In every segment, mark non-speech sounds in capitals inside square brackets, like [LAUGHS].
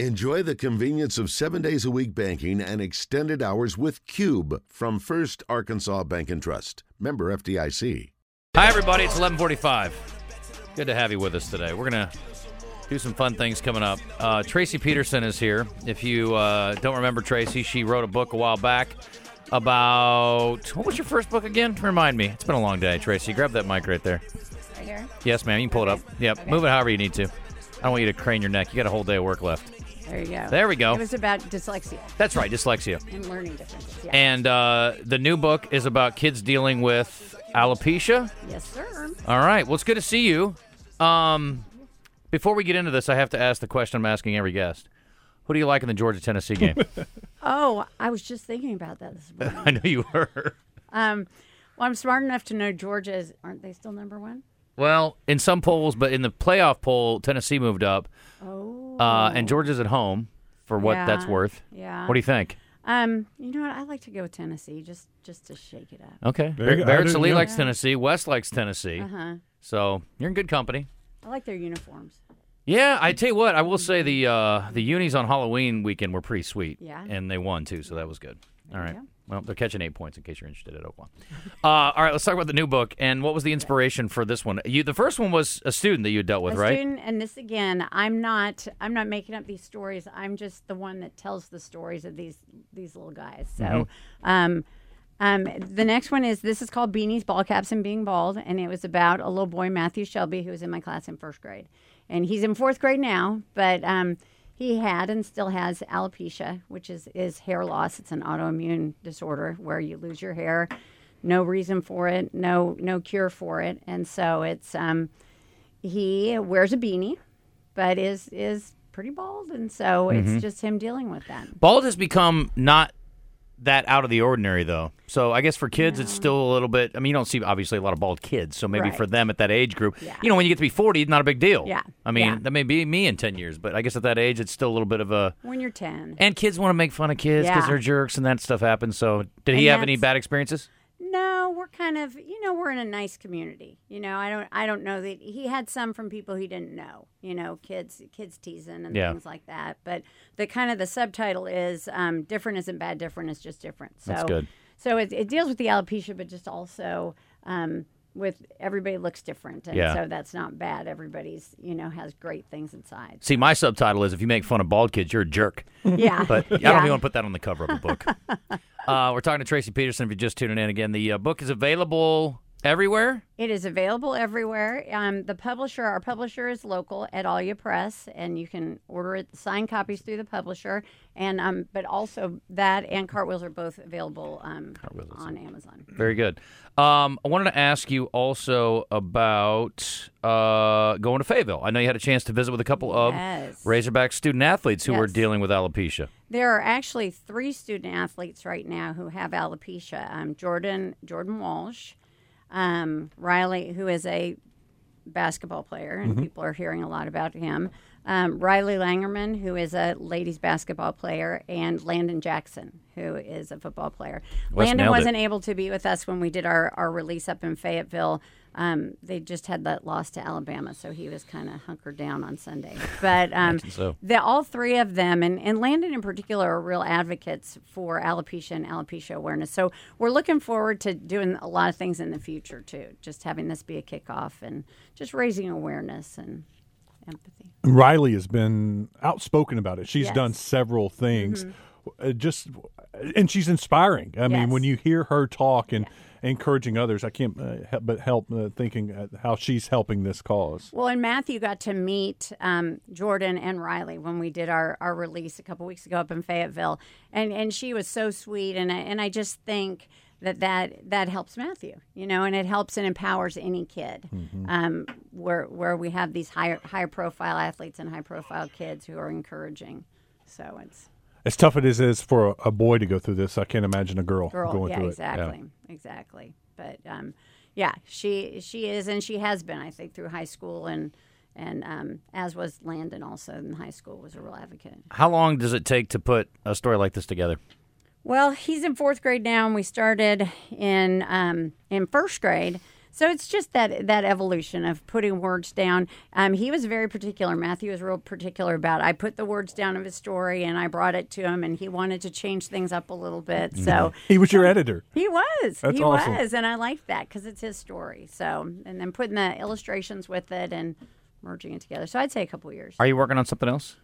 Enjoy the convenience of seven days a week banking and extended hours with Cube from First Arkansas Bank and Trust. Member FDIC. Hi, everybody. It's 1145. Good to have you with us today. We're going to do some fun things coming up. Uh, Tracy Peterson is here. If you uh, don't remember Tracy, she wrote a book a while back about what was your first book again? Remind me. It's been a long day, Tracy. Grab that mic right there. Right here? Yes, ma'am. You can pull it up. Yep. Okay. Move it however you need to. I don't want you to crane your neck. You got a whole day of work left. There you go. There we go. It was about dyslexia That's right, dyslexia. and learning differences. Yeah. And uh, the new book is about kids dealing with alopecia. yes, sir. All right. Well, it's good to see you. Um, before we get into this, I have to ask the question I'm asking every guest. Who do you like in the Georgia Tennessee game? [LAUGHS] Oh, I was just thinking about that this morning. [LAUGHS] I know you were. um, well, I'm smart enough to know Georgia is. Aren't they still number one? Well, in some polls, but in the playoff poll, Tennessee moved up, Oh. Uh, and Georgia's at home for what Yeah. that's worth. Yeah. What do you think? Um, you know what? I like to go with Tennessee just just to shake it up. Okay. There you go. Barrett I do, Salee yeah. likes Tennessee. Wes likes Tennessee. Uh huh. So you're in good company. I like their uniforms. Yeah, I tell you what, I will say the uh, the unis on Halloween weekend were pretty sweet. Yeah. And they won too, so that was good. All right. you go. Well, they're catching eight points in case you're interested at Oakland. uh, all right, let's talk about the new book and what was the inspiration for this one. You, the first one was a student that you dealt with, a right? student, and this again, I'm not I'm not making up these stories. I'm just the one that tells the stories of these these little guys. So, Mm-hmm. um, um, the next one is this is called Beanies, Ball Caps, and Being Bald, and it was about a little boy, Matthew Shelby, who was in my class in first grade, and he's in fourth grade now, but um, he had and still has alopecia, which is is hair loss. It's an autoimmune disorder where you lose your hair, no reason for it, no no cure for it, and so it's um, he wears a beanie, but is is pretty bald, and so Mm-hmm. it's just him dealing with that. Bald has become not that out of the ordinary, though. So I guess for kids, it's still a little bit. I mean, you don't see obviously a lot of bald kids, so maybe Right. for them at that age group, Yeah. you know, when you get to be 40, it's not a big deal. Yeah. I mean, Yeah. that may be me in 10 years, but I guess at that age, it's still a little bit of a. When you're ten, And kids want to make fun of kids because Yeah. they're jerks and that stuff happens. So, did he And have any bad experiences? No, we're kind of you know we're in a nice community. You know, I don't I don't know that he had some from people he didn't know. You know, kids kids teasing and Yeah. things like that. But the kind of the subtitle is um, different isn't bad. Different is just different. So That's good. So it, it deals with the alopecia, but just also. Um, with everybody looks different, and Yeah. so that's not bad. Everybody's, you know, has great things inside. See, my subtitle is if you make fun of bald kids, you're a jerk. Yeah, [LAUGHS] But I don't even want to put that on the cover of a book. [LAUGHS] uh, we're talking to Tracy Peterson. If you're just tuning in again, the uh, book is available everywhere. It is available everywhere. Um, the publisher, our publisher is local at All Alia Press, and you can order it, sign copies through the publisher, and um, but also that and Cartwheels are both available um, on Amazon. Very good. Um, I wanted to ask you also about uh, going to Fayetteville. I know you had a chance to visit with a couple of Yes. Razorback student athletes who were Yes. dealing with alopecia. There are actually three student athletes right now who have alopecia. Um, Jordan Jordan Walsh, um, Riley, who is a basketball player, and people are hearing a lot about him. Um, Riley Langerman, who is a ladies basketball player, and Landon Jackson, who is a football player. Wes Landon wasn't able to be with us when we did our, our release up in Fayetteville. Um, they just had that loss to Alabama, so he was kind of hunkered down on Sunday. But um, so. the, all three of them, and, and Landon in particular, are real advocates for alopecia and alopecia awareness. So we're looking forward to doing a lot of things in the future too. Just having this be a kickoff and just raising awareness and empathy. Riley has been outspoken about it. She's Yes. done several things. Uh, just and she's inspiring. I mean, when you hear her talk and encouraging others, I can't uh, help but help uh, thinking uh, how she's helping this cause. Well, and Matthew got to meet um, Jordan and Riley when we did our, our release a couple weeks ago up in Fayetteville, and and she was so sweet, and I, and I just think that that that helps Matthew, you know, and it helps and empowers any kid. Um, where where we have these higher high profile athletes and high profile kids who are encouraging, so it's As tough it is, is for a, a boy to go through this, I can't imagine a girl, girl, going yeah, through exactly, exactly. But um, yeah, she she is, and she has been, I think, through high school and. And um, as was Landon also in high school was a real advocate. How long does it take to put a story like this together? Well, he's in fourth grade now, and we started in um, in first grade. So it's just that that evolution of putting words down. Um, he was very particular. Matthew was real particular about. I put the words down of his story and I brought it to him, and he wanted to change things up a little bit. So He was your editor. he was. That's he awesome. was, and I liked that because it's his story. So and then putting the illustrations with it and merging it together. So I'd say a couple years. Are you working on something else?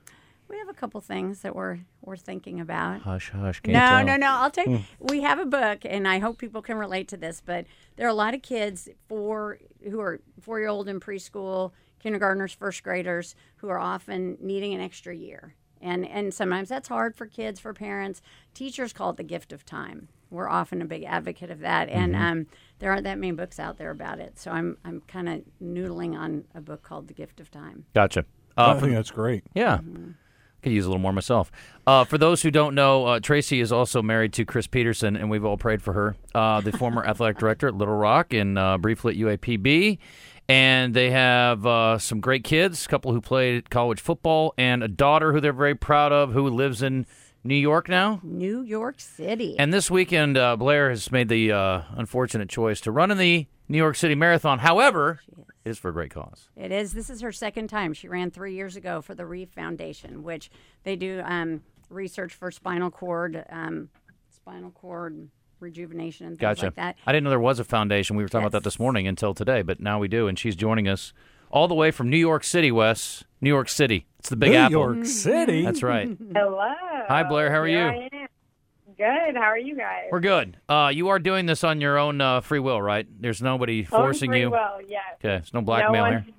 We have a couple things that we're we're thinking about. Hush, hush. Can't No, tell. no, no. I'll take. Hmm. We have a book, and I hope people can relate to this. But there are a lot of kids for who are four year old in preschool, kindergartners, first graders who are often needing an extra year, and and sometimes that's hard for kids, for parents. Teachers call it the gift of time. We're often a big advocate of that, and Mm-hmm. um, there aren't that many books out there about it. So I'm I'm kind of noodling on a book called The Gift of Time. Gotcha. I Uh, for- think that's great. yeah. Could use a little more myself. Uh, for those who don't know, uh, Tracy is also married to Chris Peterson, and we've all prayed for her, uh, the former [LAUGHS] athletic director at Little Rock and uh, briefly at UAPB. And they have uh, some great kids, a couple who played college football, and a daughter who they're very proud of who lives in New York now. New York City. And this weekend, uh, Blair has made the uh, unfortunate choice to run in the New York City Marathon. However, it is for a great cause. It is. This is her second time. She ran three years ago for the Reeve Foundation, which they do um, research for spinal cord, um, spinal cord rejuvenation and things Gotcha. like that. I didn't know there was a foundation. We were talking about that this morning until today, but now we do. And she's joining us all the way from New York City, Wes. New York City. It's the Big New Apple. New York City. That's right. [LAUGHS] Hello. Hi, Blair. How are Here you? Good. How are you guys? We're good. Uh, you are doing this on your own uh, free will, right? There's nobody forcing free you. Will, yes. Okay, it's no blackmail no here. [LAUGHS]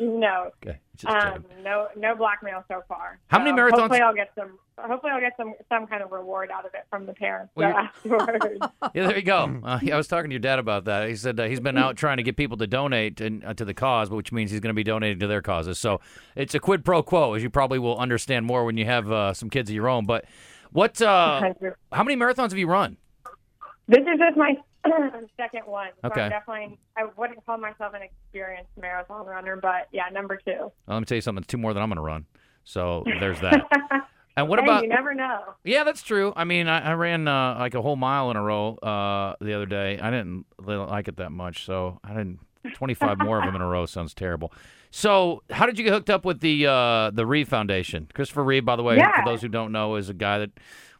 No. Okay, Um, no, no blackmail so far. How many So marathons- Hopefully, I'll get some. Hopefully, I'll get some some kind of reward out of it from the parents Well, so [LAUGHS] afterwards. [LAUGHS] Yeah, there you go. Uh, yeah, I was talking to your dad about that. He said uh, he's been out trying to get people to donate and, uh, to the cause, which means he's going to be donating to their causes. So it's a quid pro quo, as you probably will understand more when you have uh, some kids of your own. But what? Uh, how many marathons have you run? This is just my [CLEARS THROAT] second one. So Okay. I'm definitely. I wouldn't call myself an experienced marathon runner, but yeah, number two. Well, let me tell you something. It's two more than I'm going to run. So there's that. [LAUGHS] and what hey, about? you never know. Yeah, that's true. I mean, I, I ran uh, like a whole mile in a row uh, the other day. I didn't like it that much, so I didn't. Twenty-five more of them in a row sounds terrible. So, how did you get hooked up with the uh, the Reeve Foundation? Christopher Reeve, by the way, Yeah. for those who don't know, is a guy that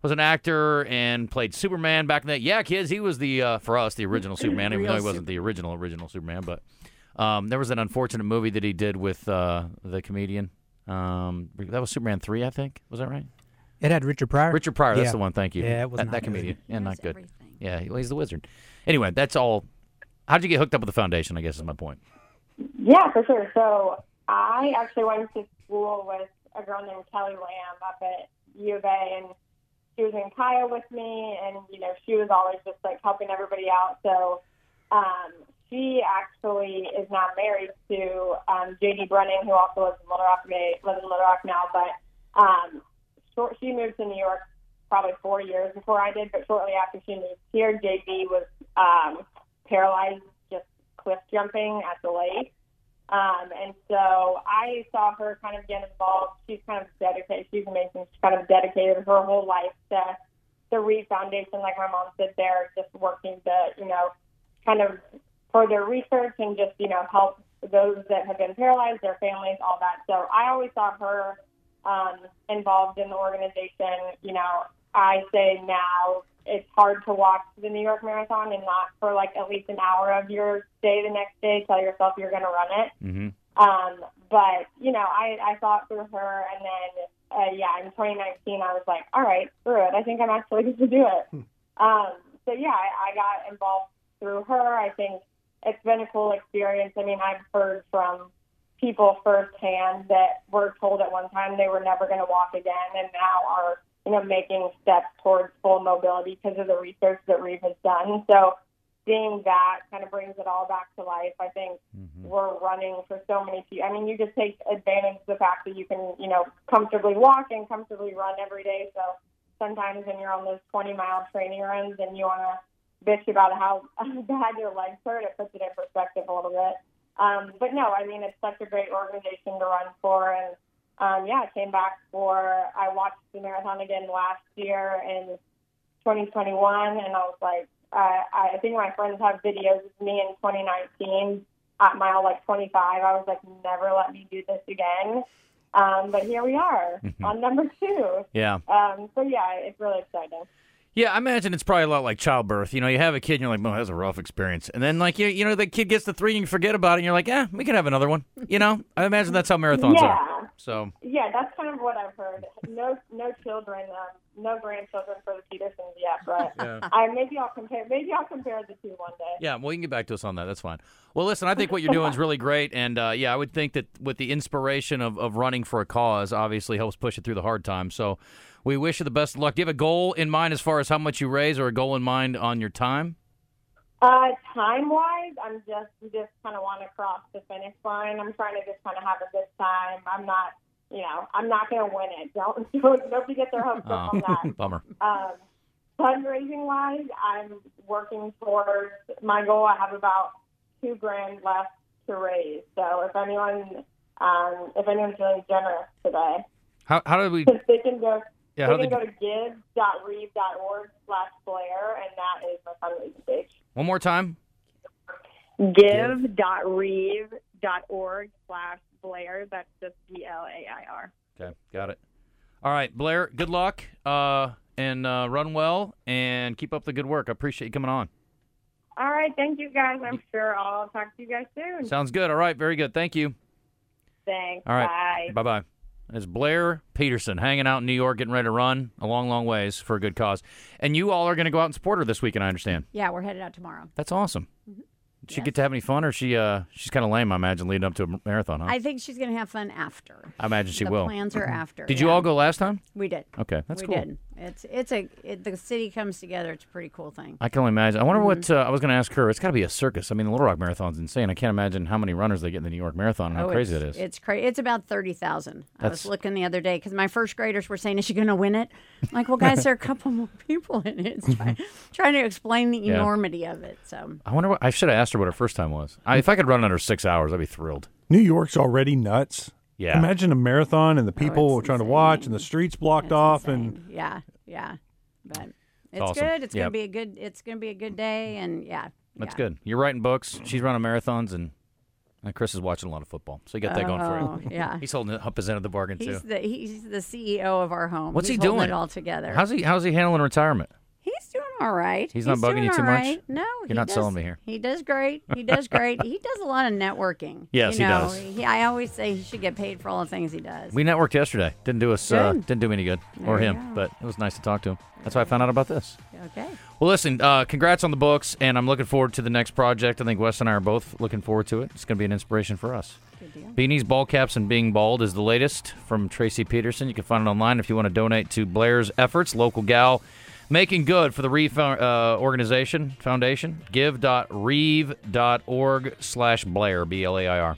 was an actor and played Superman back in that. Yeah, kids, he was the uh, for us the original [LAUGHS] Superman, even though he wasn't the original original Superman. But um, there was an unfortunate movie that he did with uh, the comedian. Um, that was Superman three, I think. Was that right? It had Richard Pryor. Richard Pryor, that's Yeah. the one. Thank you. Yeah, it was that, not that good. comedian. Yeah, not good. everything. Yeah, he- he's the wizard. Anyway, that's all. How'd you get hooked up with the foundation? I guess is my point. Yeah, for sure. So I actually went to school with a girl named Kelly Lamb up at U of A, and she was in Kaya with me, and you know she was always just like helping everybody out. So um, she actually is now married to um, JD Brennan, who also lives in Little Rock. They live in Little Rock now, but um, she moved to New York probably four years before I did. But shortly after she moved here, JD was um, paralyzed just cliff jumping at the lake. Um, and so I saw her kind of get involved. She's kind of dedicated. She's amazing. She's kind of dedicated her whole life to the Reeve Foundation. Like my mom said, there just working to, you know, kind of further research and just, you know, help those that have been paralyzed, their families, all that. So I always saw her um, involved in the organization. You know, I say now it's hard to watch the New York Marathon and not for like at least an hour of your day the next day tell yourself you're going to run it. Mm-hmm. Um, but you know, I I thought through her, and then uh, yeah, in 2019, I was like, all right, screw it. I think I'm actually [LAUGHS] going to do it. Um, so yeah, I, I got involved through her. I think it's been a cool experience. I mean, I've heard from people firsthand that were told at one time they were never going to walk again, and now are you know making steps towards full mobility because of the research that Reeve has done. So seeing that kind of brings it all back to life. I think we're running for so many people. I mean, you just take advantage of the fact that you can, you know, comfortably walk and comfortably run every day. So sometimes when you're on those 20 mile training runs and you want to bitch about how [LAUGHS] bad your legs hurt, it puts it in perspective a little bit. Um, but no, I mean, it's such a great organization to run for. And um, yeah, I came back for, I watched the marathon again last year in 2021 and I was like, I think my friends have videos of me in 2019 at mile like 25. I was like, never let me do this again. Um, but here we are [LAUGHS] on number two. Yeah. Um, so yeah, it's really exciting. Yeah, I imagine it's probably a lot like childbirth. You know, you have a kid and you're like, "Oh, that was a rough experience. And then, like, you, you know, the kid gets to three and you forget about it and you're like, yeah, we can have another one. You know, I imagine that's how marathons Yeah. are. So, Yeah, that's kind of what I've heard. No, no children, um, no grandchildren for the Petersons yet, but [LAUGHS] I maybe I'll compare. Maybe I'll compare the two one day. yeah, well, you can get back to us on that. That's fine. Well, listen, I think what you're doing is really great. And, uh, yeah, I would think that with the inspiration of, of running for a cause, obviously helps push it through the hard times. So, we wish you the best of luck. Do you have a goal in mind as far as how much you raise or a goal in mind on your time? Uh, time wise, I'm just just kind of want to cross the finish line. I'm trying to just kind of have a good time. I'm not, you know, I'm not going to win it. Don't [LAUGHS] don't nobody get their hopes up on that. [LAUGHS] Bummer. Um, fundraising wise, I'm working towards my goal. I have about two grand left to raise. So if anyone, um, if anyone's feeling generous today, How, how did we. they can go. Yeah, they can go to give.reeve.org slash Blair, and that is my fundraising page. One more time. give.reeve.org slash Blair. That's just B L A I R. Okay, got it. All right, Blair, good luck uh, and uh, run well and keep up the good work. I appreciate you coming on. All right. Thank you guys. I'm sure I'll talk to you guys soon. Sounds good. All right, very good. Thank you. Thanks. All right. Bye. Bye bye. It's Blair Peterson hanging out in New York, getting ready to run a long, long ways for a good cause. And you all are going to go out and support her this weekend, I understand. Yeah, we're headed out tomorrow. That's awesome. Did she Yes. get to have any fun, or she uh, she's kind of lame, I imagine, leading up to a marathon, huh? I think she's going to have fun after. I imagine she the will. plans are after. Did you all go last time? We did. Okay, that's we cool. did. It's it's a it, the city comes together. It's a pretty cool thing. I can only imagine. I wonder what Mm-hmm. uh, I was going to ask her. It's got to be a circus. I mean, the Little Rock Marathon's insane. I can't imagine how many runners they get in the New York Marathon and how Oh, crazy it's. It's crazy. It's about thirty thousand. I That's- was looking the other day because my first graders were saying, "Is she going to win it?" I'm like, well, guys, there are a couple more [LAUGHS] people in it. It's try, trying to explain the Yeah. enormity of it. So I wonder what I should have asked her what her first time was. I, if I could run under six hours, I'd be thrilled. New York's already nuts. Yeah. Imagine a marathon and the oh, people it's trying to watch and the streets blocked it's off insane. and yeah, yeah, but it's awesome. good. It's Yep. gonna be a good. It's gonna be a good day, and yeah, That's yeah. good. You're writing books. She's running marathons, and, and Chris is watching a lot of football. So you got that going for Oh, you. yeah. [LAUGHS] He's holding up his end of the bargain He's too. the he's the CEO of our home. What's He's he doing? It all together. How's he? How's he handling retirement? All right. He's not bugging you too all much? No, You're he not does- selling me here. He does great. He does great. he does a lot of networking. [LAUGHS] Yes, you he know, does. He, I always say he should get paid for all the things he does. We networked yesterday. Didn't do us. Uh, didn't do me any good, or There you him. go. But it was nice to talk to him. That's why I found out about this. okay. Well, listen. Uh, congrats on the books, and I'm looking forward to the next project. I think Wes and I are both looking forward to it. It's going to be an inspiration for us. Beanies, ball caps, and being bald is the latest from Tracy Peterson. You can find it online if you want to donate to Blair's efforts. Local gal making good for the Reeve uh, organization foundation. Give.reeve.org slash Blair, B L A I R.